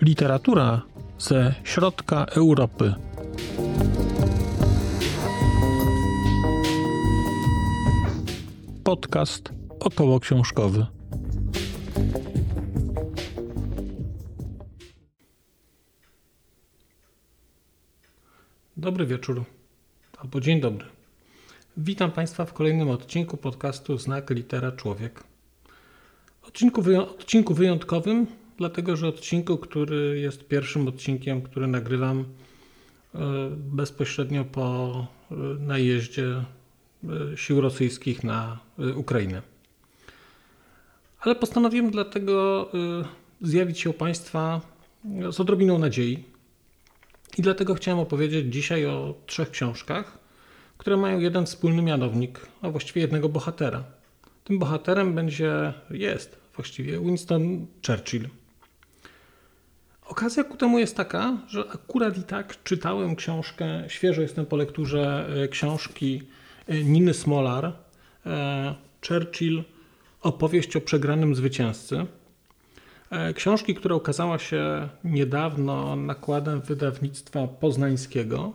Literatura ze środka Europy. Podcast około książkowy. Dobry wieczór, albo dzień dobry. Witam Państwa w kolejnym odcinku podcastu Znak Litera Człowiek. Odcinku, wyją odcinku wyjątkowym, dlatego że odcinku, który jest pierwszym odcinkiem, który nagrywam e, bezpośrednio po e, najeździe e, sił rosyjskich na Ukrainę. Ale postanowiłem dlatego zjawić się u Państwa z odrobiną nadziei. I dlatego chciałem opowiedzieć dzisiaj o trzech książkach, które mają jeden wspólny mianownik, a właściwie jednego bohatera. Tym bohaterem będzie, jest właściwie Winston Churchill. Okazja ku temu jest taka, że akurat i tak czytałem książkę, świeżo jestem po lekturze e, książki e, Niny Smolar, e, Churchill, opowieść o przegranym zwycięzcy. Książki, która ukazała się niedawno nakładem wydawnictwa poznańskiego.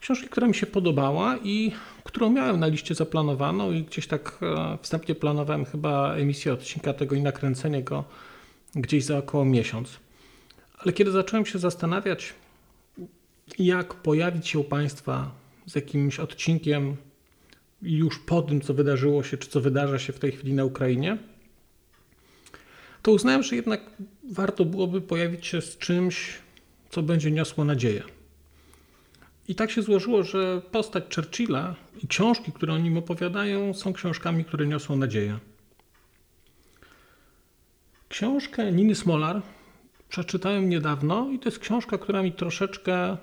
Książki, która mi się podobała i którą miałem na liście zaplanowaną i gdzieś tak wstępnie planowałem chyba emisję odcinka tego i nakręcenie go gdzieś za około miesiąc. Ale kiedy zacząłem się zastanawiać, jak pojawić się u Państwa z jakimś odcinkiem już po tym, co wydarzyło się, czy co wydarza się w tej chwili na Ukrainie, to uznałem, że jednak warto byłoby pojawić się z czymś, co będzie niosło nadzieję. I tak się złożyło, że postać Churchilla i książki, które o nim opowiadają, są książkami, które niosą nadzieję. Książkę Niny Smolar przeczytałem niedawno i to jest książka, która mi troszeczkę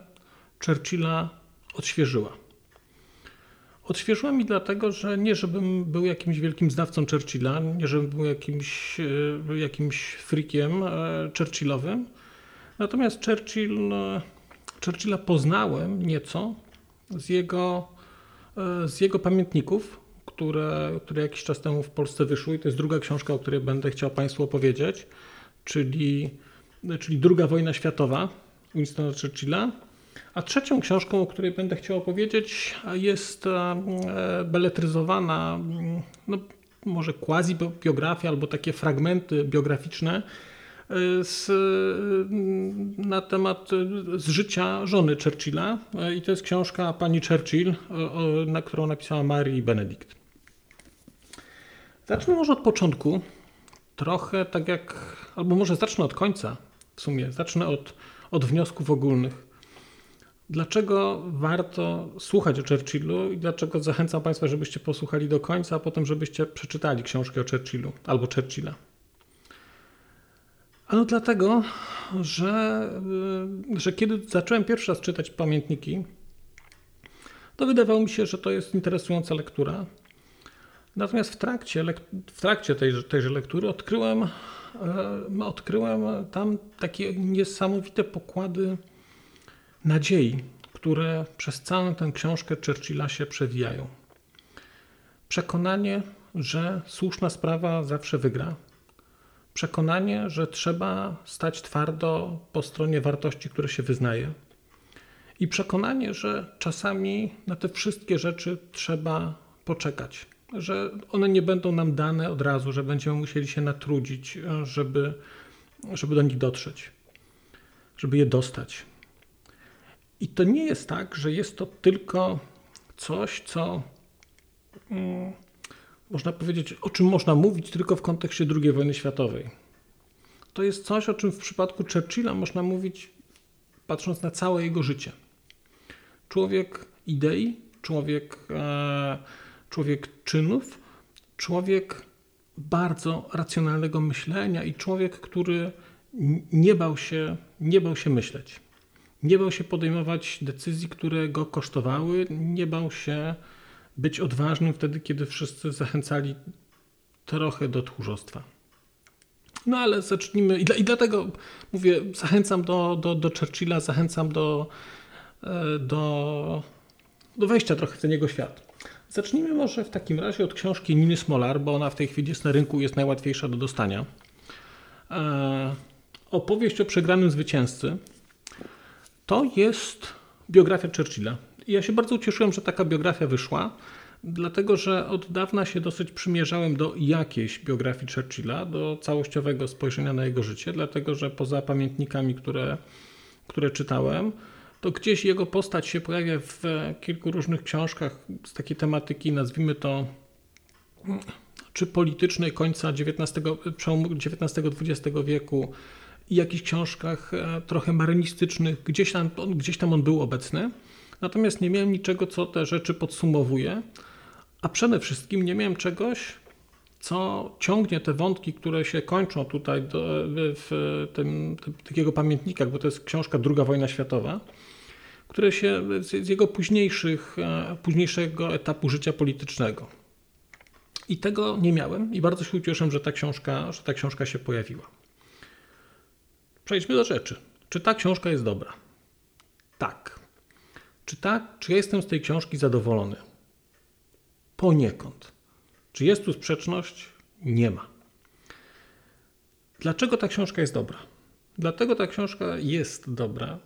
Churchilla odświeżyła. Odświeżyła mi dlatego, że nie żebym był jakimś wielkim znawcą Churchilla, nie żebym był jakimś, e, jakimś frikiem e, Churchillowym. Natomiast Churchill, no, Churchilla poznałem nieco z jego, e, z jego pamiętników, które, które jakiś czas temu w Polsce wyszły. I to jest druga książka, o której będę chciał Państwu opowiedzieć, czyli, czyli Druga wojna światowa Winstona Churchilla. A trzecią książką, o której będę chciał opowiedzieć, jest e, beletryzowana, no, może quasi biografia albo takie fragmenty biograficzne e, z, na temat z życia żony Churchilla. E, I to jest książka pani Churchill, na którą napisała Marii Benedikt. Zacznę może od początku. Trochę tak jak, albo może zacznę od końca w sumie. Zacznę od, od wniosków ogólnych. Dlaczego warto słuchać o Churchillu i dlaczego zachęcam Państwa, żebyście posłuchali do końca, a potem żebyście przeczytali książkę o Churchillu albo Churchilla? Ano dlatego, że, y, że kiedy zacząłem pierwszy raz czytać pamiętniki, to wydawało mi się, że to jest interesująca lektura. Natomiast w trakcie, w trakcie tejże, tejże lektury odkryłem, e, odkryłem tam takie niesamowite pokłady nadziei, które przez całą tę książkę Churchilla się przewijają. Przekonanie, że słuszna sprawa zawsze wygra. Przekonanie, że trzeba stać twardo po stronie wartości, które się wyznaje. I przekonanie, że czasami na te wszystkie rzeczy trzeba poczekać że one nie będą nam dane od razu, że będziemy musieli się natrudzić, żeby, żeby do nich dotrzeć, żeby je dostać. I to nie jest tak, że jest to tylko coś, co hmm, można powiedzieć, o czym można mówić tylko w kontekście II wojny światowej. To jest coś, o czym w przypadku Churchilla można mówić patrząc na całe jego życie. Człowiek idei, człowiek e, człowiek czynów, człowiek bardzo racjonalnego myślenia i człowiek, który nie bał się, nie bał się myśleć. Nie bał się podejmować decyzji, które go kosztowały, nie bał się być odważnym wtedy, kiedy wszyscy zachęcali trochę do tchórzostwa. No ale zacznijmy, i, dlatego mówię, zachęcam do, do, do Churchilla, zachęcam do, e, do do wejścia trochę w ten jego świat. Zacznijmy może w takim razie od książki Niny Smolar, bo ona w tej chwili jest na rynku i jest najłatwiejsza do dostania. E, opowieść o przegranym zwycięzcy to jest biografia Churchilla. Ja się bardzo ucieszyłem, że taka biografia wyszła, dlatego że od dawna się dosyć przymierzałem do jakiejś biografii Churchilla, do całościowego spojrzenia na jego życie, dlatego że poza pamiętnikami, które, które czytałem, to gdzieś jego postać się pojawia w kilku różnych książkach z takiej tematyki, nazwijmy to czy politycznej końca XIX, przełomu XIX-XX wieku i jakichś książkach e, trochę marynistycznych, gdzieś tam, gdzieś tam on był obecny. Natomiast nie miałem niczego, co te rzeczy podsumowuje, a przede wszystkim nie miałem czegoś, co ciągnie te wątki, które się kończą tutaj do, w tym, tym, takiego pamiętnikach, bo to jest książka Druga wojna światowa, które się z, z jego późniejszych, e, późniejszego etapu życia politycznego. I tego nie miałem i bardzo się ucieszyłem, że ta książka, że ta książka się pojawiła. Przejdźmy do rzeczy. Czy ta książka jest dobra? Tak. Czy, tak, czy ja jestem z tej książki zadowolony? Poniekąd. Czy jest tu sprzeczność? Nie ma. Dlaczego ta książka jest dobra? Dlatego ta książka jest dobra,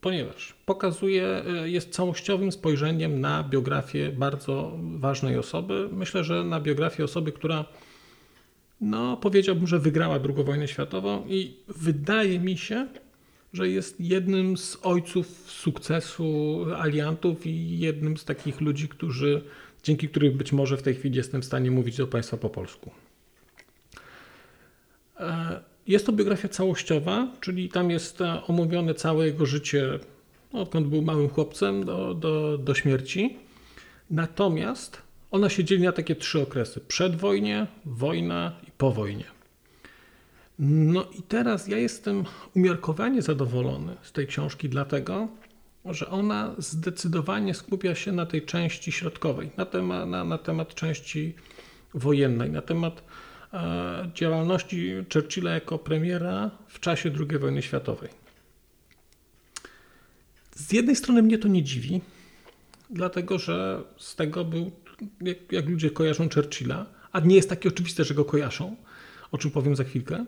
ponieważ pokazuje, e, jest całościowym spojrzeniem na biografię bardzo ważnej osoby. Myślę, że na biografię osoby, która no, powiedziałbym, że wygrała II wojnę światową i wydaje mi się, że jest jednym z ojców sukcesu aliantów i jednym z takich ludzi, którzy, dzięki którym być może w tej chwili jestem w stanie mówić do Państwa po polsku. E, jest to biografia całościowa, czyli tam jest e, omówione całe jego życie, odkąd był małym chłopcem do, do, do śmierci. Natomiast ona się dzieli na takie trzy okresy: przedwojnie, wojna i po wojnie. No i teraz ja jestem umiarkowanie zadowolony z tej książki, dlatego że ona zdecydowanie skupia się na tej części środkowej, na temat, na, na temat części wojennej, na temat e, działalności Churchilla jako premiera w czasie II wojny światowej. Z jednej strony mnie to nie dziwi, dlatego że z tego był, jak, jak ludzie kojarzą Churchilla, a nie jest takie oczywiste, że go kojarzą, o czym powiem za chwilkę.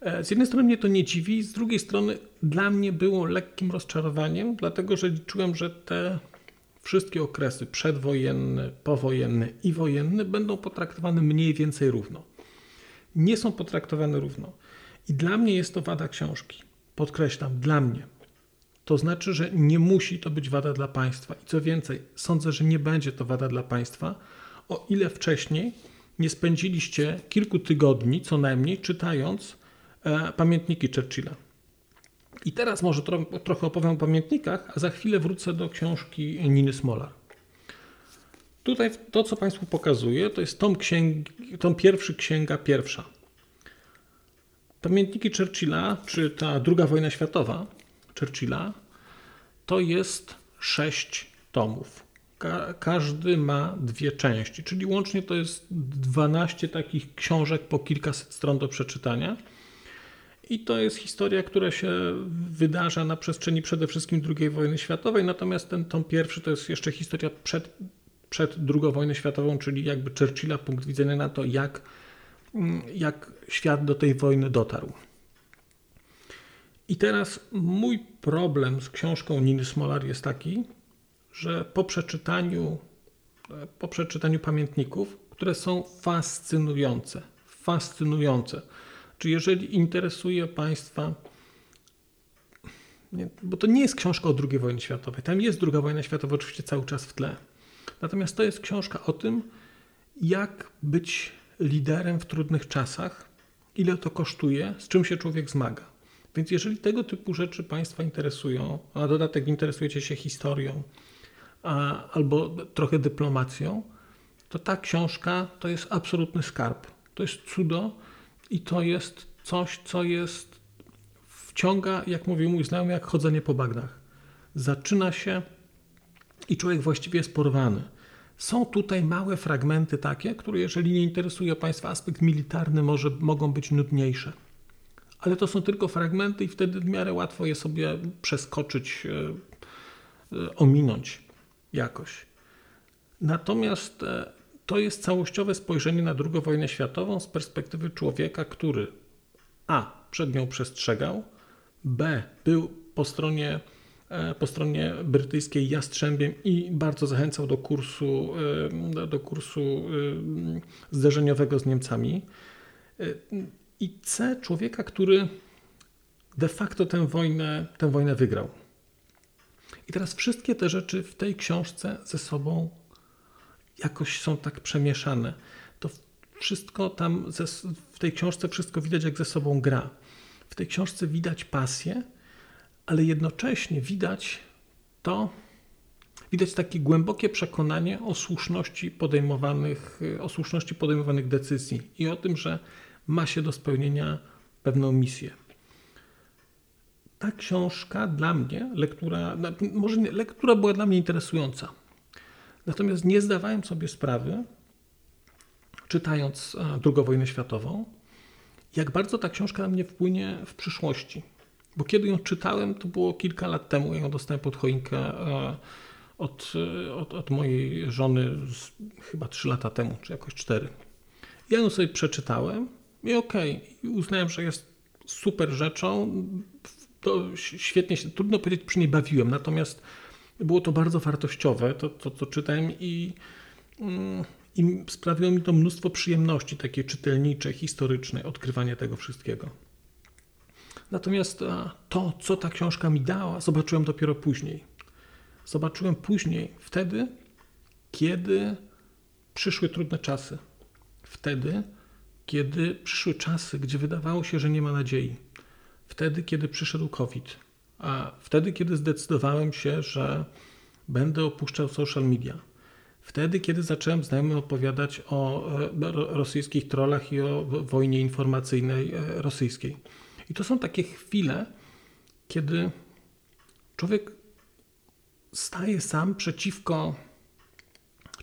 E, z jednej strony mnie to nie dziwi, z drugiej strony dla mnie było lekkim rozczarowaniem, dlatego że liczyłem, że te wszystkie okresy przedwojenne, powojenne i wojenne będą potraktowane mniej więcej równo. Nie są potraktowane równo. I dla mnie jest to wada książki. Podkreślam, dla mnie. To znaczy, że nie musi to być wada dla państwa. I co więcej, sądzę, że nie będzie to wada dla państwa, o ile wcześniej nie spędziliście kilku tygodni co najmniej czytając e, pamiętniki Churchilla. I teraz może tro, trochę opowiem o pamiętnikach, a za chwilę wrócę do książki Niny Smolar. Tutaj to, co Państwu pokazuję, to jest tom, księgi, tom pierwszy, księga pierwsza. Pamiętniki Churchilla, czy ta druga wojna światowa Churchilla, to jest sześć tomów. Ka każdy ma dwie części, czyli łącznie to jest 12 takich książek po kilkaset stron do przeczytania. I to jest historia, która się wydarza na przestrzeni przede wszystkim II wojny światowej, natomiast ten tom pierwszy to jest jeszcze historia przed, przed II wojną światową, czyli jakby Churchilla punkt widzenia na to, jak, jak świat do tej wojny dotarł. I teraz mój problem z książką Niny Smolar jest taki, że po przeczytaniu, po przeczytaniu pamiętników, które są fascynujące, fascynujące, czy jeżeli interesuje Państwa, nie, bo to nie jest książka o II wojnie światowej, tam jest II wojna światowa oczywiście cały czas w tle, natomiast to jest książka o tym, jak być liderem w trudnych czasach, ile to kosztuje, z czym się człowiek zmaga. Więc jeżeli tego typu rzeczy Państwa interesują, a na dodatek interesujecie się historią a, albo trochę dyplomacją, to ta książka to jest absolutny skarb. To jest cudo i to jest coś, co jest wciąga, jak mówił mój znajomy, jak chodzenie po bagnach. Zaczyna się i człowiek właściwie jest porwany. Są tutaj małe fragmenty takie, które jeżeli nie interesuje Państwa aspekt militarny, może, mogą być nudniejsze ale to są tylko fragmenty i wtedy w miarę łatwo je sobie przeskoczyć, e, e, ominąć. jakoś. Natomiast e, to jest całościowe spojrzenie na II wojnę światową z perspektywy człowieka, który A. przed nią przestrzegał, B. był po stronie, po stronie brytyjskiej jastrzębiem i bardzo zachęcał do kursu, do kursu zderzeniowego z Niemcami. I C. człowieka, który de facto tę wojnę, tę wojnę wygrał. I teraz wszystkie te rzeczy w tej książce ze sobą jakoś są tak przemieszane. To wszystko tam ze, w tej książce wszystko widać, jak ze sobą gra. W tej książce widać pasję, ale jednocześnie widać to, widać takie głębokie przekonanie o słuszności podejmowanych, o słuszności podejmowanych decyzji i o tym, że ma się do spełnienia pewną misję ta książka dla mnie, lektura, może nie, lektura była dla mnie interesująca. Natomiast nie zdawałem sobie sprawy, czytając II wojnę światową, jak bardzo ta książka na mnie wpłynie w przyszłości. Bo kiedy ją czytałem, to było kilka lat temu, ja ją dostałem pod choinkę od, od, od mojej żony z, chyba trzy lata temu, czy jakoś cztery. Ja ją sobie przeczytałem i okej, okay, uznałem, że jest super rzeczą, to świetnie się, trudno powiedzieć, przy niej bawiłem, natomiast było to bardzo wartościowe, to, to co czytałem i, mm, i sprawiło mi to mnóstwo przyjemności, takiej czytelniczej, historycznej, odkrywania tego wszystkiego. Natomiast to, co ta książka mi dała, zobaczyłem dopiero później. Zobaczyłem później, wtedy, kiedy przyszły trudne czasy. Wtedy, kiedy przyszły czasy, gdzie wydawało się, że nie ma nadziei wtedy, kiedy przyszedł COVID, a wtedy, kiedy zdecydowałem się, że będę opuszczał social media. Wtedy, kiedy zacząłem znajomym opowiadać o e, rosyjskich trollach i o wojnie informacyjnej e, rosyjskiej. I to są takie chwile, kiedy człowiek staje sam przeciwko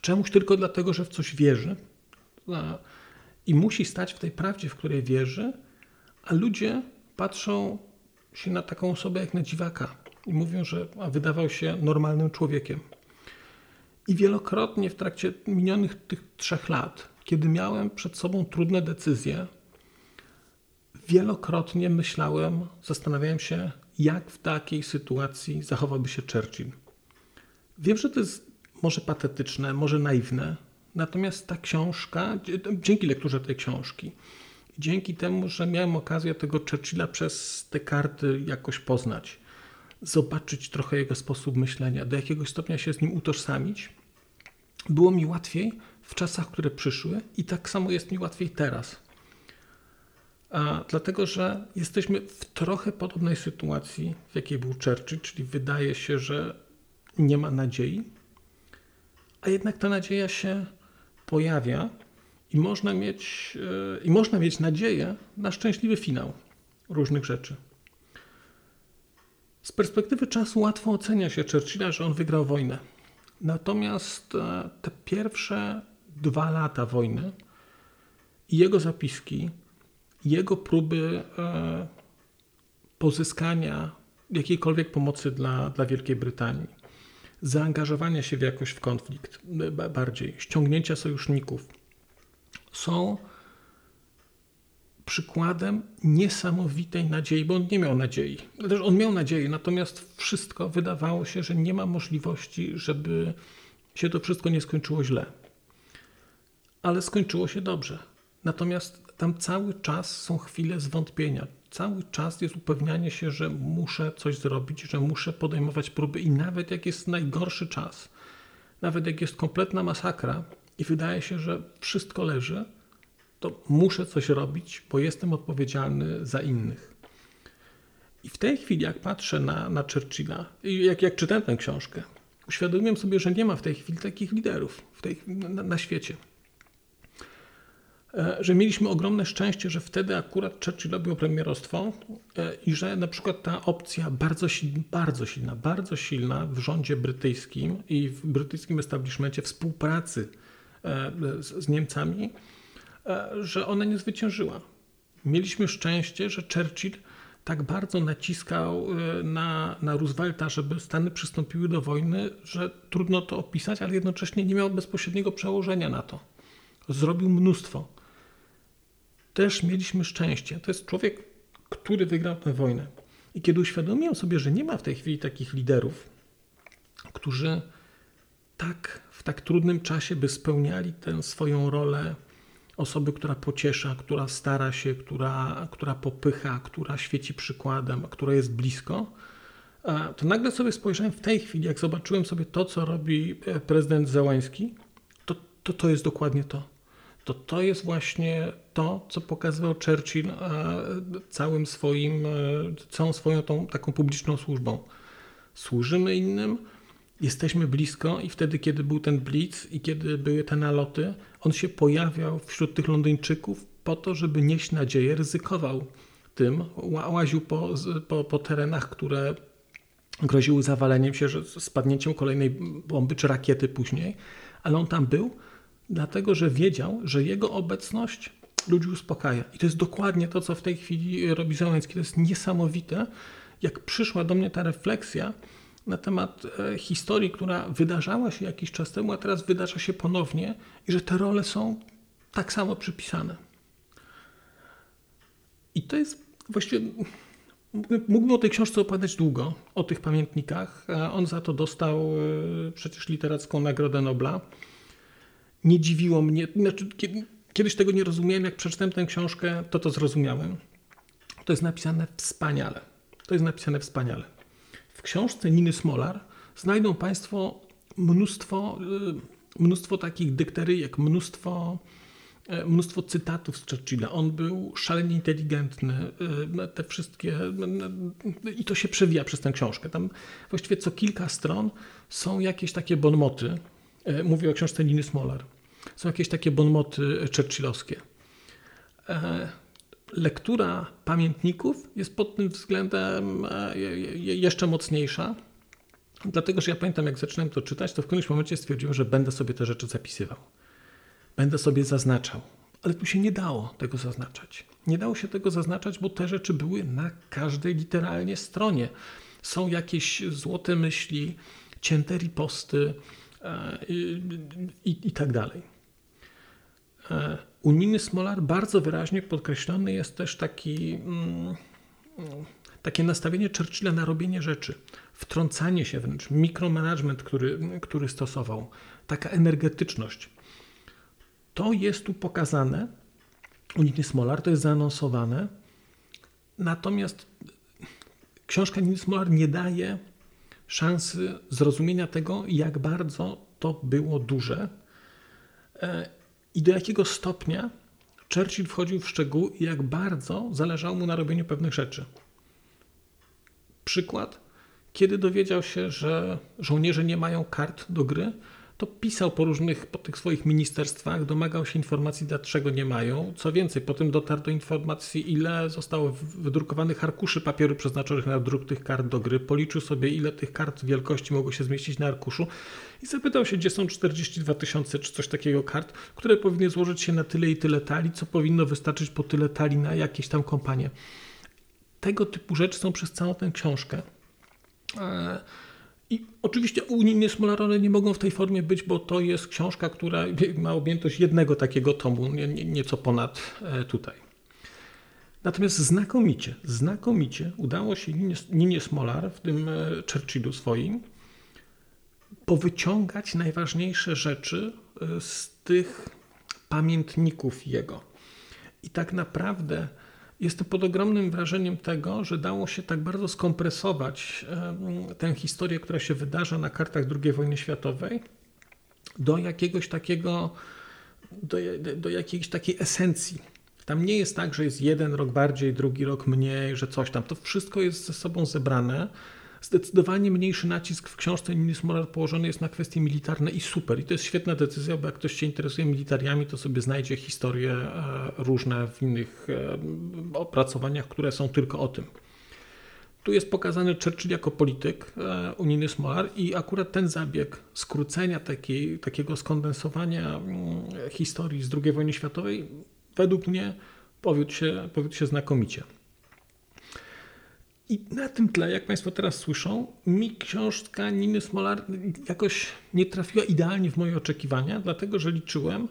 czemuś tylko dlatego, że w coś wierzy i musi stać w tej prawdzie, w której wierzy, a ludzie patrzą się na taką osobę jak na dziwaka i mówią, że wydawał się normalnym człowiekiem. I wielokrotnie w trakcie minionych tych trzech lat, kiedy miałem przed sobą trudne decyzje, wielokrotnie myślałem, zastanawiałem się, jak w takiej sytuacji zachowałby się Churchill. Wiem, że to jest może patetyczne, może naiwne, natomiast ta książka, dzięki lekturze tej książki, dzięki temu, że miałem okazję tego Churchilla przez te karty jakoś poznać, zobaczyć trochę jego sposób myślenia, do jakiegoś stopnia się z nim utożsamić, było mi łatwiej w czasach, które przyszły i tak samo jest mi łatwiej teraz. A, dlatego, że jesteśmy w trochę podobnej sytuacji, w jakiej był Churchill, czyli wydaje się, że nie ma nadziei, a jednak ta nadzieja się pojawia i można mieć, e, i można mieć nadzieję na szczęśliwy finał różnych rzeczy. Z perspektywy czasu łatwo ocenia się Churchilla, że on wygrał wojnę. Natomiast e, te pierwsze dwa lata wojny i jego zapiski, jego próby e, pozyskania jakiejkolwiek pomocy dla, dla Wielkiej Brytanii, zaangażowania się w jakoś w konflikt bardziej, ściągnięcia sojuszników, są przykładem niesamowitej nadziei, bo on nie miał nadziei. Też on miał nadzieję, natomiast wszystko wydawało się, że nie ma możliwości, żeby się to wszystko nie skończyło źle. Ale skończyło się dobrze. Natomiast tam cały czas są chwile zwątpienia. Cały czas jest upewnianie się, że muszę coś zrobić, że muszę podejmować próby i nawet jak jest najgorszy czas, nawet jak jest kompletna masakra, i wydaje się, że wszystko leży, to muszę coś robić, bo jestem odpowiedzialny za innych. I w tej chwili, jak patrzę na, na Churchilla, jak, jak czytałem tę książkę, uświadomiłem sobie, że nie ma w tej chwili takich liderów w tej, na, na świecie. E, że mieliśmy ogromne szczęście, że wtedy akurat Churchill robił premierostwo e, i że na przykład ta opcja bardzo silna, bardzo silna, bardzo silna w rządzie brytyjskim i w brytyjskim establishmencie współpracy E, z Niemcami, że ona nie zwyciężyła. Mieliśmy szczęście, że Churchill tak bardzo naciskał na, na Roosevelta, żeby Stany przystąpiły do wojny, że trudno to opisać, ale jednocześnie nie miał bezpośredniego przełożenia na to. Zrobił mnóstwo. Też mieliśmy szczęście. To jest człowiek, który wygrał tę wojnę. I kiedy uświadomiłem sobie, że nie ma w tej chwili takich liderów, którzy tak w tak trudnym czasie by spełniali tę swoją rolę osoby, która pociesza, która stara się, która, która popycha, która świeci przykładem, która jest blisko, to nagle sobie spojrzałem w tej chwili, jak zobaczyłem sobie to, co robi e, prezydent Załański, to to, to jest dokładnie to. To to jest właśnie to, co pokazywał Churchill e, całym swoim, e, całą swoją tą taką publiczną służbą. Służymy innym, jesteśmy blisko i wtedy, kiedy był ten blitz i kiedy były te naloty, on się pojawiał wśród tych Londyńczyków po to, żeby nieść nadzieję, ryzykował tym, łaził po, po, po terenach, które groziły zawaleniem się, że spadnięciem kolejnej bomby czy rakiety później, ale on tam był, dlatego że wiedział, że jego obecność ludzi uspokaja. I to jest dokładnie to, co w tej chwili robi Załęcki. To jest niesamowite, jak przyszła do mnie ta refleksja, na temat e, historii, która wydarzała się jakiś czas temu, a teraz wydarza się ponownie i że te role są tak samo przypisane. I to jest właściwie. Mógłbym o tej książce opowiadać długo, o tych pamiętnikach. On za to dostał e, przecież literacką Nagrodę Nobla. Nie dziwiło mnie, znaczy, kiedyś tego nie rozumiałem, jak przeczytałem tę książkę, to to zrozumiałem. To jest napisane wspaniale. To jest napisane wspaniale książce Niny Smolar znajdą Państwo mnóstwo, y, mnóstwo takich dykteryjek, mnóstwo, e, mnóstwo cytatów z Churchilla. On był szalenie inteligentny. Y, te wszystkie. Y, I to się przewija przez tę książkę. Tam właściwie co kilka stron są jakieś takie bonmoty. E, mówię o książce Niny Smolar. Są jakieś takie bonmoty churchillowskie e, lektura pamiętników jest pod tym względem e, jeszcze mocniejsza. Dlatego, że ja pamiętam, jak zaczynałem to czytać, to w którymś momencie stwierdziłem, że będę sobie te rzeczy zapisywał. Będę sobie zaznaczał. Ale tu się nie dało tego zaznaczać. Nie dało się tego zaznaczać, bo te rzeczy były na każdej literalnie stronie. Są jakieś złote myśli, cięte riposty e, i, i, i tak dalej. E, unijny Smolar bardzo wyraźnie podkreślony jest też taki, mm, takie nastawienie Churchilla na robienie rzeczy, wtrącanie się wręcz, mikromanagement, który, który stosował, taka energetyczność. To jest tu pokazane, unijny Smolar, to jest zaanonsowane, natomiast książka Unijny Smolar nie daje szansy zrozumienia tego, jak bardzo to było duże e, i do jakiego stopnia Churchill wchodził w szczegóły i jak bardzo zależało mu na robieniu pewnych rzeczy. Przykład, kiedy dowiedział się, że żołnierze nie mają kart do gry, to pisał po różnych, po tych swoich ministerstwach, domagał się informacji, dlaczego nie mają. Co więcej, potem dotarł do informacji, ile zostało wydrukowanych arkuszy papieru przeznaczonych na druk tych kart do gry. Policzył sobie, ile tych kart wielkości mogło się zmieścić na arkuszu i zapytał się, gdzie są 42 tysiące czy coś takiego kart, które powinny złożyć się na tyle i tyle talii, co powinno wystarczyć po tyle talii na jakieś tam kompanie. Tego typu rzeczy są przez całą tę książkę. Eee, i oczywiście unijne smolarone nie mogą w tej formie być, bo to jest książka, która ma objętość jednego takiego tomu, nie, nie, nieco ponad e, tutaj. Natomiast znakomicie, znakomicie udało się Ninie Smolar, w tym e, Churchillu swoim, powyciągać najważniejsze rzeczy e, z tych pamiętników jego. I tak naprawdę Jestem pod ogromnym wrażeniem tego, że dało się tak bardzo skompresować tę historię, która się wydarza na kartach II wojny światowej, do jakiegoś takiego, do, do jakiejś takiej esencji. Tam nie jest tak, że jest jeden rok bardziej, drugi rok mniej, że coś tam. To wszystko jest ze sobą zebrane Zdecydowanie mniejszy nacisk w książce Ninis Morar położony jest na kwestie militarne i super. I to jest świetna decyzja, bo jak ktoś się interesuje militariami, to sobie znajdzie historie e, różne w innych e, opracowaniach, które są tylko o tym. Tu jest pokazany Churchill jako polityk, e, unijny Smolar i akurat ten zabieg skrócenia takiej, takiego skondensowania mm, historii z II wojny światowej według mnie powiódł się, powiódł się znakomicie. I na tym tle, jak Państwo teraz słyszą, mi książka Niny Smolar jakoś nie trafiła idealnie w moje oczekiwania, dlatego że liczyłem.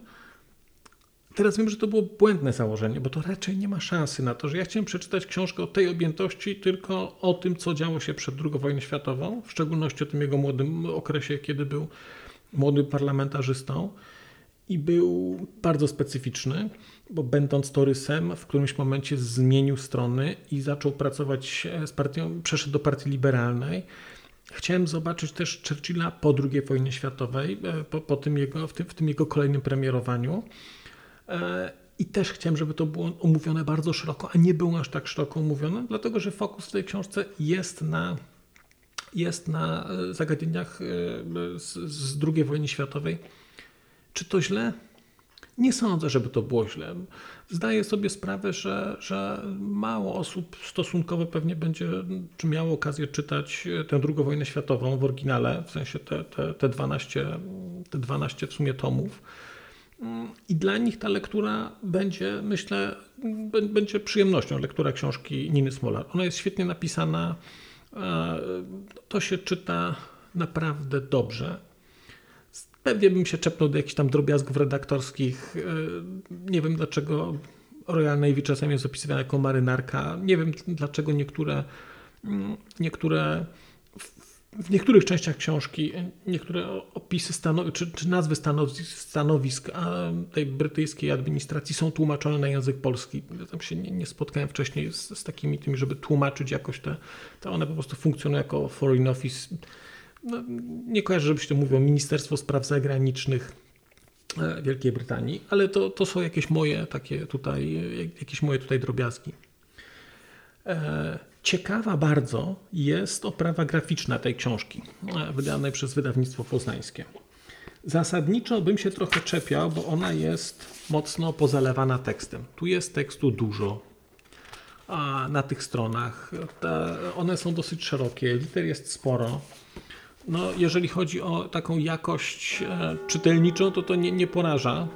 Teraz wiem, że to było błędne założenie, bo to raczej nie ma szansy na to, że ja chciałem przeczytać książkę o tej objętości tylko o tym, co działo się przed II wojną światową, w szczególności o tym jego młodym okresie, kiedy był młodym parlamentarzystą i był bardzo specyficzny, bo będąc torysem w którymś momencie zmienił strony i zaczął pracować z partią, przeszedł do partii liberalnej. Chciałem zobaczyć też Churchilla po II wojnie światowej, e, po, po tym jego, w, tym, w tym jego kolejnym premierowaniu. E, I też chciałem, żeby to było omówione bardzo szeroko, a nie było aż tak szeroko omówione, dlatego że fokus w tej książce jest na, jest na e, zagadnieniach z, z II wojny światowej czy to źle? Nie sądzę, żeby to było źle. Zdaję sobie sprawę, że, że mało osób stosunkowo pewnie będzie, czy miało okazję czytać tę II wojnę światową w oryginale, w sensie te, te, te, 12, te 12 w sumie tomów. I dla nich ta lektura będzie, myślę, będzie przyjemnością, lektura książki Niny Smolar. Ona jest świetnie napisana, e, to się czyta naprawdę dobrze. Pewnie bym się czepnął do jakichś tam drobiazgów redaktorskich. E, nie wiem dlaczego Royal Navy czasem jest opisywana jako marynarka. Nie wiem dlaczego niektóre, mm, niektóre w niektórych częściach książki niektóre opisy stanowisk, czy, czy, nazwy stanowisk, stanowisk tej brytyjskiej administracji są tłumaczone na język polski. Ja tam się nie, nie spotkałem wcześniej z, z, takimi tymi, żeby tłumaczyć jakoś te, te one po prostu funkcjonują jako foreign office no, nie kojarzę, żebyś to mówił, Ministerstwo Spraw Zagranicznych e, Wielkiej Brytanii, ale to, to są jakieś moje takie tutaj, jakieś moje tutaj drobiazgi. E, ciekawa bardzo jest oprawa graficzna tej książki, e, wydanej przez wydawnictwo poznańskie. Zasadniczo bym się trochę czepiał, bo ona jest mocno pozalewana tekstem. Tu jest tekstu dużo, a na tych stronach. One są dosyć szerokie, liter jest sporo. No, jeżeli chodzi o taką jakość e, czytelniczą, to to nie, nie poraża,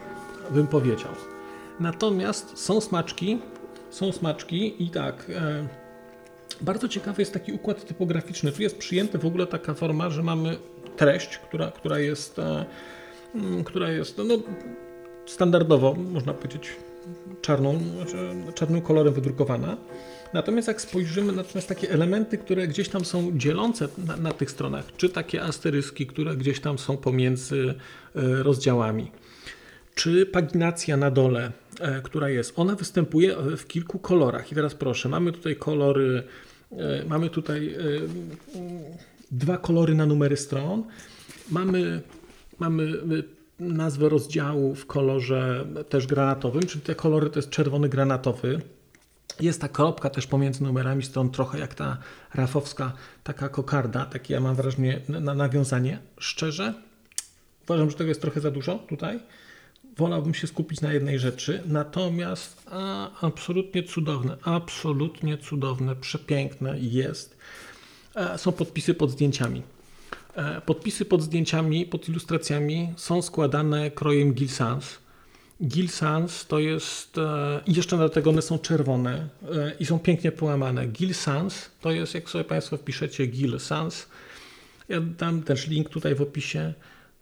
bym powiedział. Natomiast są smaczki, są smaczki i tak. E, bardzo ciekawy jest taki układ typograficzny. Tu jest przyjęta w ogóle taka forma, że mamy treść, która, która jest, e, mm, która jest no, standardowo, można powiedzieć, czarną, znaczy czarnym kolorem wydrukowana. Natomiast jak spojrzymy na takie elementy, które gdzieś tam są dzielące na, na tych stronach, czy takie asteryski, które gdzieś tam są pomiędzy e, rozdziałami, czy paginacja na dole, e, która jest, ona występuje w kilku kolorach. I teraz proszę, mamy tutaj kolory, e, mamy tutaj dwa kolory na numery stron, mamy, mamy nazwę rozdziału w kolorze też granatowym, czyli te kolory to jest czerwony granatowy, jest ta kropka też pomiędzy numerami stron, trochę jak ta rafowska, taka kokarda, takie ja mam wrażenie na nawiązanie. Szczerze, uważam, że tego jest trochę za dużo tutaj. Wolałbym się skupić na jednej rzeczy, natomiast a, absolutnie cudowne, absolutnie cudowne, przepiękne jest. E, są podpisy pod zdjęciami. E, podpisy pod zdjęciami, pod ilustracjami są składane krojem Gil Sans Gil Sans to jest, e, jeszcze do tego one są czerwone e, i są pięknie połamane. Gil Sans to jest, jak sobie Państwo wpiszecie Gil Sans, ja dam też link tutaj w opisie,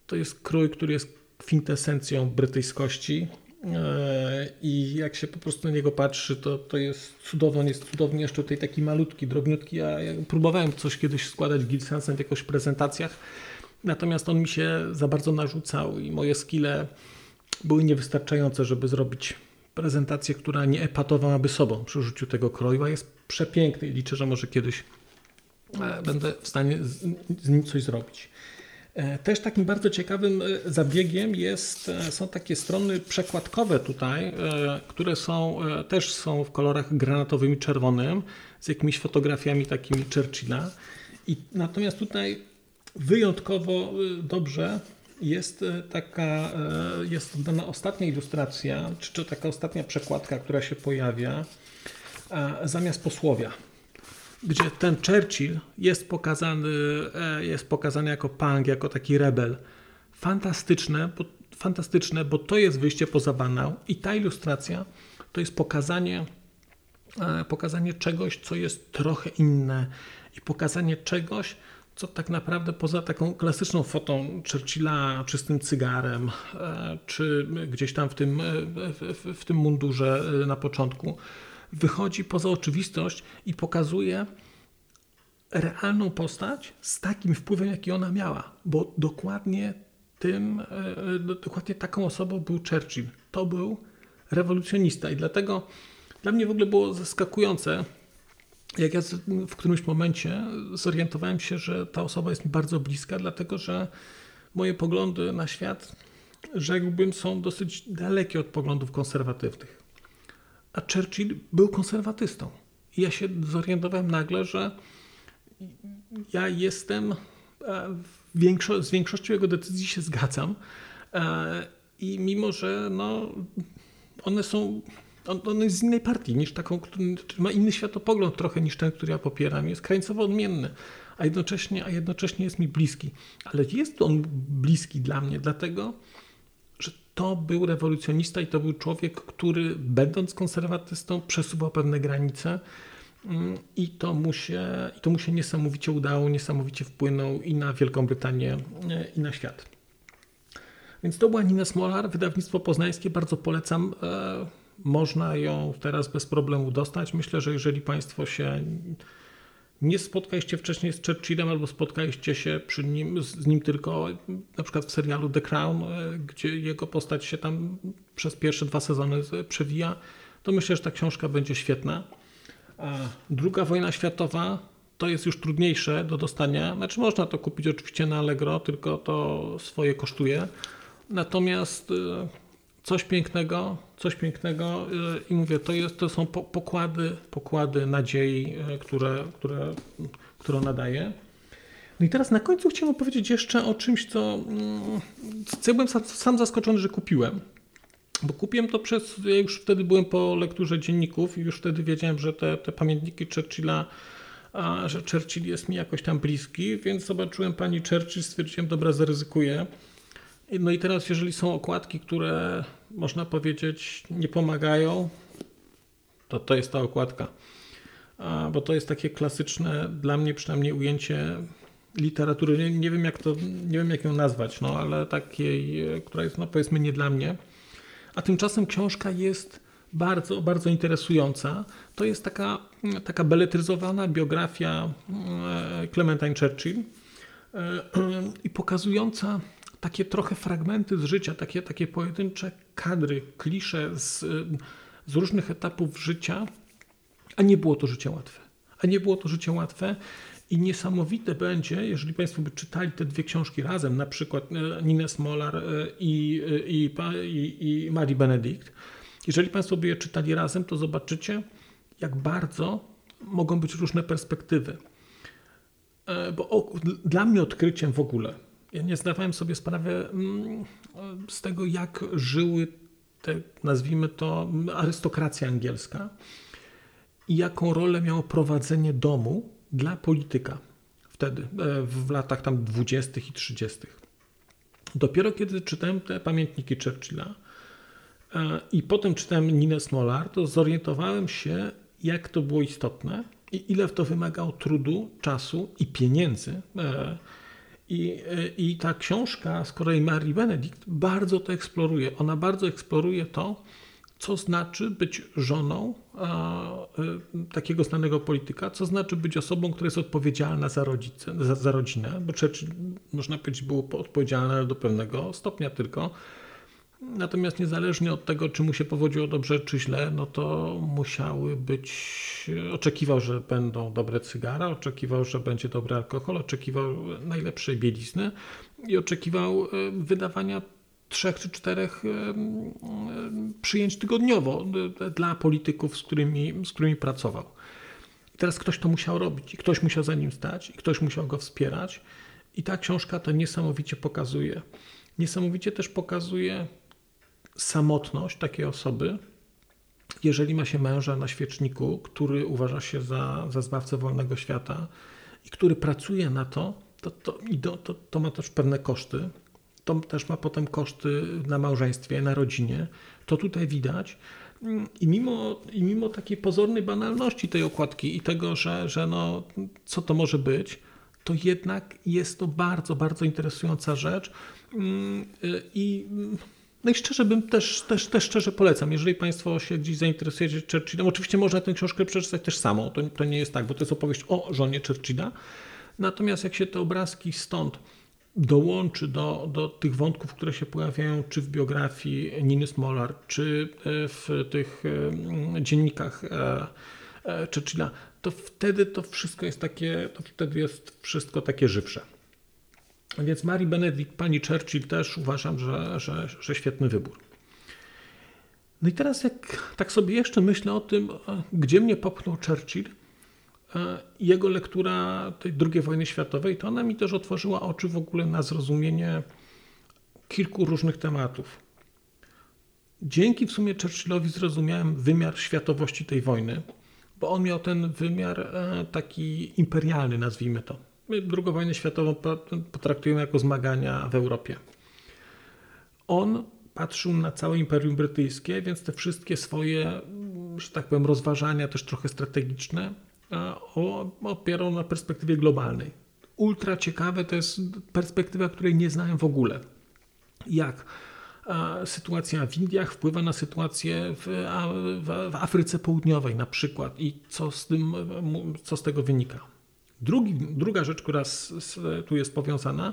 to jest krój, który jest kwintesencją brytyjskości e, i jak się po prostu na niego patrzy, to, to jest cudowny, jest cudowny, jeszcze tutaj taki malutki, drobniutki, ja, ja próbowałem coś kiedyś składać Gil Sansem w jakichś prezentacjach, natomiast on mi się za bardzo narzucał i moje skille były niewystarczające, żeby zrobić prezentację, która nie epatowałaby sobą przy użyciu tego kroju, a jest przepiękny i liczę, że może kiedyś e, będę w stanie z nim coś zrobić. E, też takim bardzo ciekawym e, zabiegiem jest, są takie strony przekładkowe tutaj, które są, też są w kolorach granatowym i czerwonym, z jakimiś fotografiami takimi Churchilla. I natomiast tutaj wyjątkowo dobrze jest e, taka, e, jest dana ostatnia ilustracja, czy, czy taka ostatnia przekładka, która się pojawia zamiast posłowia, gdzie ten Churchill jest pokazany, e, jest pokazany jako punk, jako taki rebel. Fantastyczne, bo, fantastyczne, bo to jest wyjście poza banał i ta ilustracja to jest pokazanie pokazanie czegoś, co jest trochę inne i pokazanie czegoś, co tak naprawdę poza taką klasyczną fotą Churchilla czystym cygarem, e, czy gdzieś tam w tym, w, w tym mundurze na początku, wychodzi poza oczywistość i pokazuje realną postać z takim wpływem, jaki ona miała, bo dokładnie tym, e, dokładnie taką osobą był Churchill. To był rewolucjonista i dlatego dla mnie w ogóle było zaskakujące, jak ja w którymś momencie zorientowałem się, że ta osoba jest mi bardzo bliska, dlatego że moje poglądy na świat, rzekłbym, są dosyć dalekie od poglądów konserwatywnych. A Churchill był konserwatystą. I ja się zorientowałem nagle, że ja jestem e, większo z większością jego decyzji się zgadzam. E, I mimo, że no, one są. On, on jest z innej partii niż taką, który ma inny światopogląd trochę niż ten, który ja popieram. Jest krańcowo odmienny, a jednocześnie, a jednocześnie jest mi bliski. Ale jest on bliski dla mnie, dlatego że to był rewolucjonista i to był człowiek, który będąc konserwatystą przesuwał pewne granice Mm, I to, mu się, I to mu się niesamowicie udało, niesamowicie wpłynął i na Wielką Brytanię, e, i na świat. Więc to była Nina Smolar, wydawnictwo poznańskie, bardzo polecam. E, można ją teraz bez problemu dostać. Myślę, że jeżeli Państwo się nie spotkaliście wcześniej z Churchillem albo spotkaliście się przy nim, z nim tylko na przykład w serialu The Crown, e, gdzie jego postać się tam przez pierwsze dwa sezony przewija, to myślę, że ta książka będzie świetna. A druga wojna światowa to jest już trudniejsze do dostania. Znaczy można to kupić oczywiście na Allegro, tylko to swoje kosztuje. Natomiast y, coś pięknego, coś pięknego y, i mówię, to, jest, to są pokłady, pokłady nadziei, y, które, które, które ona daje. No i teraz na końcu chciałem opowiedzieć jeszcze o czymś, co, mm, co ja byłem sam zaskoczony, że kupiłem. Bo kupiłem to przez, ja już wtedy byłem po lekturze dzienników i już wtedy wiedziałem, że te, te pamiętniki Churchilla, a, że Churchill jest mi jakoś tam bliski, więc zobaczyłem pani Churchill, stwierdziłem, dobra, zaryzykuję. No i teraz, jeżeli są okładki, które można powiedzieć nie pomagają, to to jest ta okładka. Bo to jest takie klasyczne, dla mnie przynajmniej ujęcie literatury, nie, nie, wiem jak to, nie wiem jak ją nazwać, no ale takiej, która jest no powiedzmy nie dla mnie a tymczasem książka jest bardzo, bardzo interesująca. To jest taka, taka beletryzowana biografia e, Clementine Churchill e, i pokazująca takie trochę fragmenty z życia, takie, takie pojedyncze kadry, klisze z, z różnych etapów życia, a nie było to życie łatwe. A nie było to życie łatwe i niesamowite będzie, jeżeli Państwo by czytali te dwie książki razem, na przykład e, Ninę Smolar e, i, e, i, i, i Benedikt. Jeżeli Państwo by je czytali razem, to zobaczycie, jak bardzo mogą być różne perspektywy. Bo dla mnie odkryciem w ogóle, ja nie zdawałem sobie sprawy mm, z tego, jak żyły te, nazwijmy to, arystokracja angielska i jaką rolę miało prowadzenie domu dla polityka wtedy, e, w latach tam 20. i 30. Dopiero kiedy czytałem te pamiętniki Churchilla e, i potem czytałem Ninę Smolar, to zorientowałem się, jak to było istotne i ile w to wymagało trudu, czasu i pieniędzy. E, I, I ta książka z kolei Marii Benedikt bardzo to eksploruje. Ona bardzo eksploruje to, co znaczy być żoną a, y, takiego znanego polityka, co znaczy być osobą, która jest odpowiedzialna za, rodzice, za, za rodzinę, bo Churchill, można powiedzieć, był odpowiedzialny do pewnego stopnia tylko. Natomiast niezależnie od tego, czy mu się powodziło dobrze, czy źle, no to musiały być. Oczekiwał, że będą dobre cygara, oczekiwał, że będzie dobry alkohol, oczekiwał najlepszej bielizny i oczekiwał y, wydawania trzech czy czterech przyjęć tygodniowo dla polityków, z którymi, z którymi pracował. I teraz ktoś to musiał robić, i ktoś musiał za nim stać, i ktoś musiał go wspierać. I ta książka to niesamowicie pokazuje. Niesamowicie też pokazuje samotność takiej osoby, jeżeli ma się męża na świeczniku, który uważa się za, za zbawcę wolnego świata i który pracuje na to, to, to, to, to, to ma też pewne koszty to też ma potem koszty na małżeństwie, na rodzinie. To tutaj widać. I mimo, I mimo takiej pozornej banalności tej okładki i tego, że, że no, co to może być, to jednak jest to bardzo, bardzo interesująca rzecz. I no i szczerze bym też, też, też szczerze polecam, jeżeli Państwo się gdzieś zainteresujecie Churchillem, oczywiście można tę książkę przeczytać też samo, to, to nie jest tak, bo to jest opowieść o żonie Churchilla, natomiast jak się te obrazki stąd dołączy do, do tych wątków, które się pojawiają czy w biografii Niny Smolar, czy e, w tych e, dziennikach e, Churchilla, to wtedy to wszystko jest takie, to wtedy jest wszystko takie żywsze. Więc Marii Benedikt, pani Churchill też uważam, że, że, że świetny wybór. No i teraz jak tak sobie jeszcze myślę o tym, gdzie mnie popchnął Churchill, e, jego lektura tej II wojny światowej, to ona mi też otworzyła oczy w ogóle na zrozumienie kilku różnych tematów. Dzięki w sumie Churchillowi zrozumiałem wymiar światowości tej wojny, bo on miał ten wymiar e, taki imperialny, nazwijmy to. My II wojnę światową potraktujemy jako zmagania w Europie. On patrzył na całe Imperium Brytyjskie, więc te wszystkie swoje, że tak powiem, rozważania, też trochę strategiczne, opierał na perspektywie globalnej. Ultra ciekawe to jest perspektywa, której nie znałem w ogóle. Jak sytuacja w Indiach wpływa na sytuację w, w Afryce Południowej na przykład i co z, tym, co z tego wynika. Drugi, druga rzecz, która z, z, tu jest powiązana,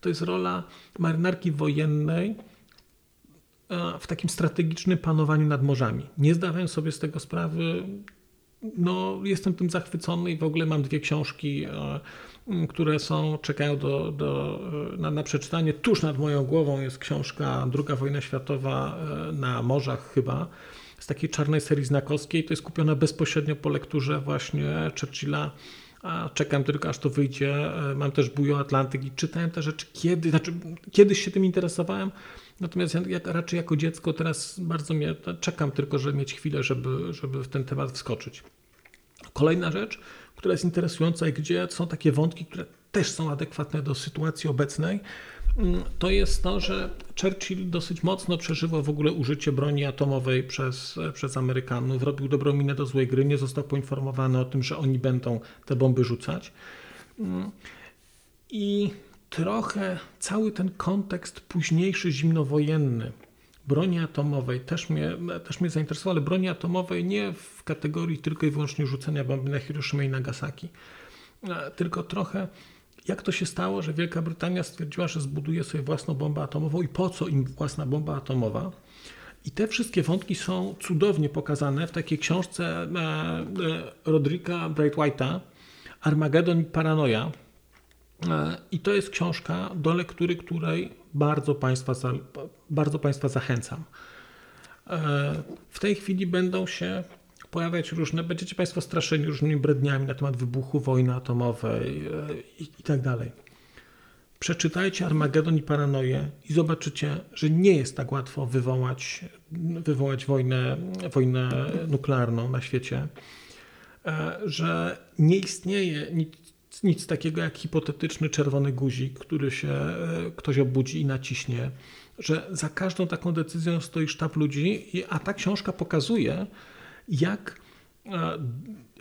to jest rola marynarki wojennej e, w takim strategicznym panowaniu nad morzami. Nie zdawałem sobie z tego sprawy. No, jestem tym zachwycony i w ogóle mam dwie książki, e, które są, czekają do, do, e, na, na przeczytanie. Tuż nad moją głową jest książka Druga wojna światowa na morzach chyba z takiej czarnej serii znakowskiej. To jest kupiona bezpośrednio po lekturze właśnie Churchilla a czekam tylko aż to wyjdzie. E, mam też Bujo Atlantyk i czytałem te rzeczy kiedy, znaczy kiedyś się tym interesowałem, natomiast jak, raczej jako dziecko teraz bardzo mnie, czekam tylko, żeby mieć chwilę, żeby, żeby w ten temat wskoczyć. Kolejna rzecz, która jest interesująca i gdzie są takie wątki, które też są adekwatne do sytuacji obecnej, to jest to, że Churchill dosyć mocno przeżywał w ogóle użycie broni atomowej przez, przez Amerykanów. Robił dobrą minę do złej gry, nie został poinformowany o tym, że oni będą te bomby rzucać. Mm, I trochę cały ten kontekst późniejszy zimnowojenny broni atomowej też mnie, też mnie zainteresował, ale broni atomowej nie w kategorii tylko i wyłącznie rzucenia bomby na Hiroshima i Nagasaki, e, tylko trochę jak to się stało, że Wielka Brytania stwierdziła, że zbuduje sobie własną bombę atomową i po co im własna bomba atomowa. I te wszystkie wątki są cudownie pokazane w takiej książce e, e, Rodrika Brightwhite'a Armageddon i Paranoia. E, I to jest książka, do lektury której bardzo Państwa, bardzo państwa zachęcam. W tej chwili będą się pojawiać różne, będziecie Państwo straszeni różnymi bredniami na temat wybuchu wojny atomowej e, i, i tak dalej. Przeczytajcie Armagedon i Paranoję i zobaczycie, że nie jest tak łatwo wywołać, wywołać wojnę, wojnę nuklearną na świecie, e, że nie istnieje nic, nic takiego jak hipotetyczny czerwony guzik, który się e, ktoś obudzi i naciśnie, że za każdą taką decyzją stoi sztab ludzi, a ta książka pokazuje, jak e,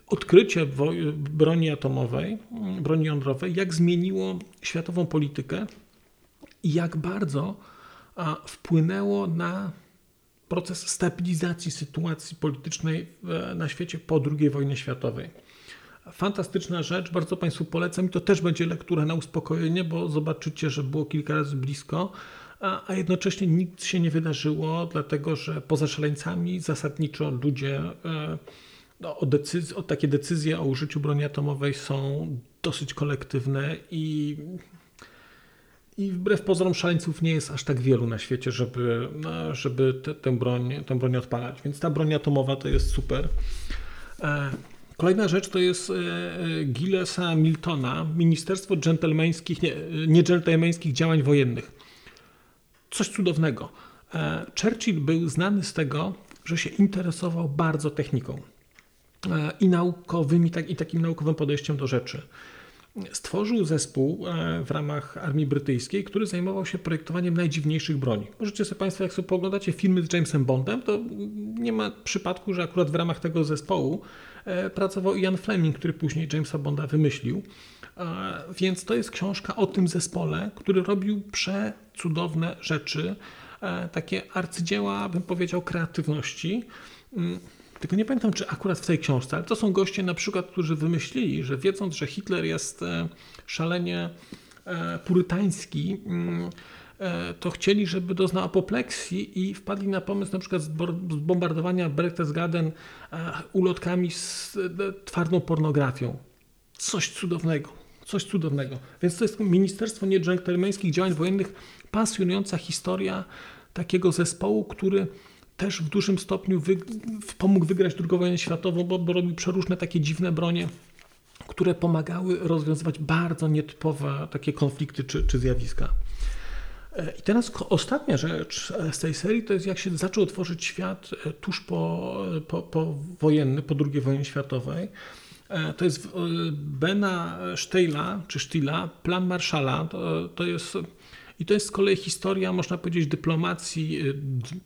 odkrycie broni atomowej, broni jądrowej, jak zmieniło światową politykę i jak bardzo wpłynęło na proces stabilizacji sytuacji politycznej na świecie po II wojnie światowej. Fantastyczna rzecz, bardzo Państwu polecam i to też będzie lektura na uspokojenie, bo zobaczycie, że było kilka razy blisko a, a jednocześnie nic się nie wydarzyło, dlatego że poza szaleńcami zasadniczo ludzie e, no, o, decyzji, o takie decyzje o użyciu broni atomowej są dosyć kolektywne i i wbrew pozorom szaleńców nie jest aż tak wielu na świecie, żeby, no, żeby te, tę, broń, tę broń odpalać. Więc ta broń atomowa to jest super. E, kolejna rzecz to jest e, Gillesa Miltona, Ministerstwo Dżentelmeńskich, nie, nie dżentelmeńskich Działań Wojennych coś cudownego. E, Churchill był znany z tego, że się interesował bardzo techniką e, i naukowym, i, tak, i takim naukowym podejściem do rzeczy. stworzył zespół e, w ramach armii brytyjskiej, który zajmował się projektowaniem najdziwniejszych broni. Możecie sobie Państwo, jak sobie poglądacie filmy z Jamesem Bondem, to nie ma przypadku, że akurat w ramach tego zespołu pracował Ian Fleming, który później Jamesa Bonda wymyślił. Więc to jest książka o tym zespole, który robił przecudowne rzeczy, takie arcydzieła, bym powiedział, kreatywności. Mm, tylko nie pamiętam, czy akurat w tej książce, ale to są goście na przykład, którzy wymyślili, że wiedząc, że Hitler jest e, szalenie e, purytański, mm, e, to chcieli, żeby doznał apopleksji i wpadli na pomysł na przykład zbombardowania Berchtesgaden ulotkami z twardą pornografią. Coś cudownego, coś cudownego. Więc to jest Ministerstwo Niedżentelmeńskich Działań Wojennych, pasjonująca historia takiego zespołu, który też w dużym stopniu wy, pomógł wygrać II wojnę światową, bo, bo robił przeróżne takie dziwne bronie, które pomagały rozwiązywać bardzo nietypowe takie konflikty czy, czy zjawiska. E, I teraz ostatnia rzecz z tej serii to jest jak się zaczął tworzyć świat e, tuż po, po, po wojenny, po II wojnie światowej. E, to jest Bena Steila, czy Stila, plan Marszala. To, to jest, I to jest z kolei historia, można powiedzieć, dyplomacji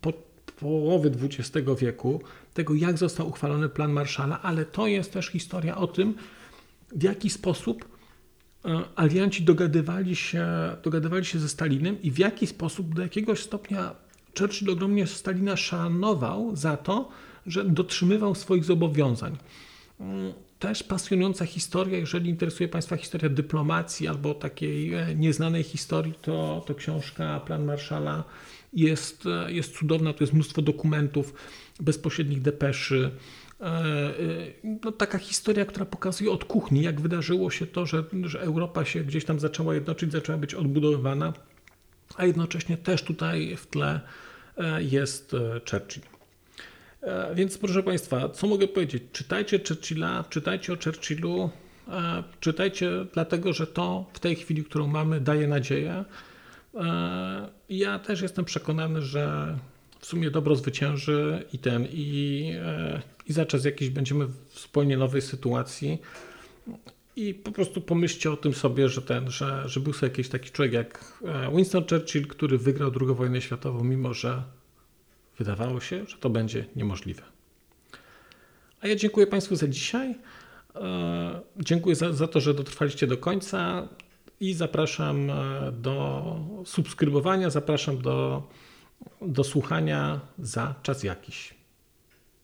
po, połowy XX wieku, tego jak został uchwalony plan Marszala, ale to jest też historia o tym, w jaki sposób e, alianci dogadywali się, dogadywali się ze Stalinem i w jaki sposób do jakiegoś stopnia Churchill ogromnie Stalina szanował za to, że dotrzymywał swoich zobowiązań. Mm, też pasjonująca historia, jeżeli interesuje Państwa historia dyplomacji albo takiej e, nieznanej historii, to, to książka Plan Marszala jest, jest cudowna, tu jest mnóstwo dokumentów, bezpośrednich depeszy. E, e, no, taka historia, która pokazuje od kuchni, jak wydarzyło się to, że, że Europa się gdzieś tam zaczęła jednoczyć, zaczęła być odbudowywana, a jednocześnie też tutaj w tle e, jest Churchill. Więc proszę Państwa, co mogę powiedzieć? Czytajcie Churchilla, czytajcie o Churchillu, czytajcie dlatego, że to w tej chwili, którą mamy, daje nadzieję. Ja też jestem przekonany, że w sumie dobro zwycięży i ten, i, i za czas jakiś będziemy w zupełnie nowej sytuacji. I po prostu pomyślcie o tym sobie, że ten, że, że był sobie jakiś taki człowiek jak e, Winston Churchill, który wygrał II wojnę światową, mimo że wydawało się, że to będzie niemożliwe. A ja dziękuję Państwu za dzisiaj. Dziękuję za, za to, że dotrwaliście do końca i zapraszam e, do subskrybowania, zapraszam do, do słuchania za czas jakiś.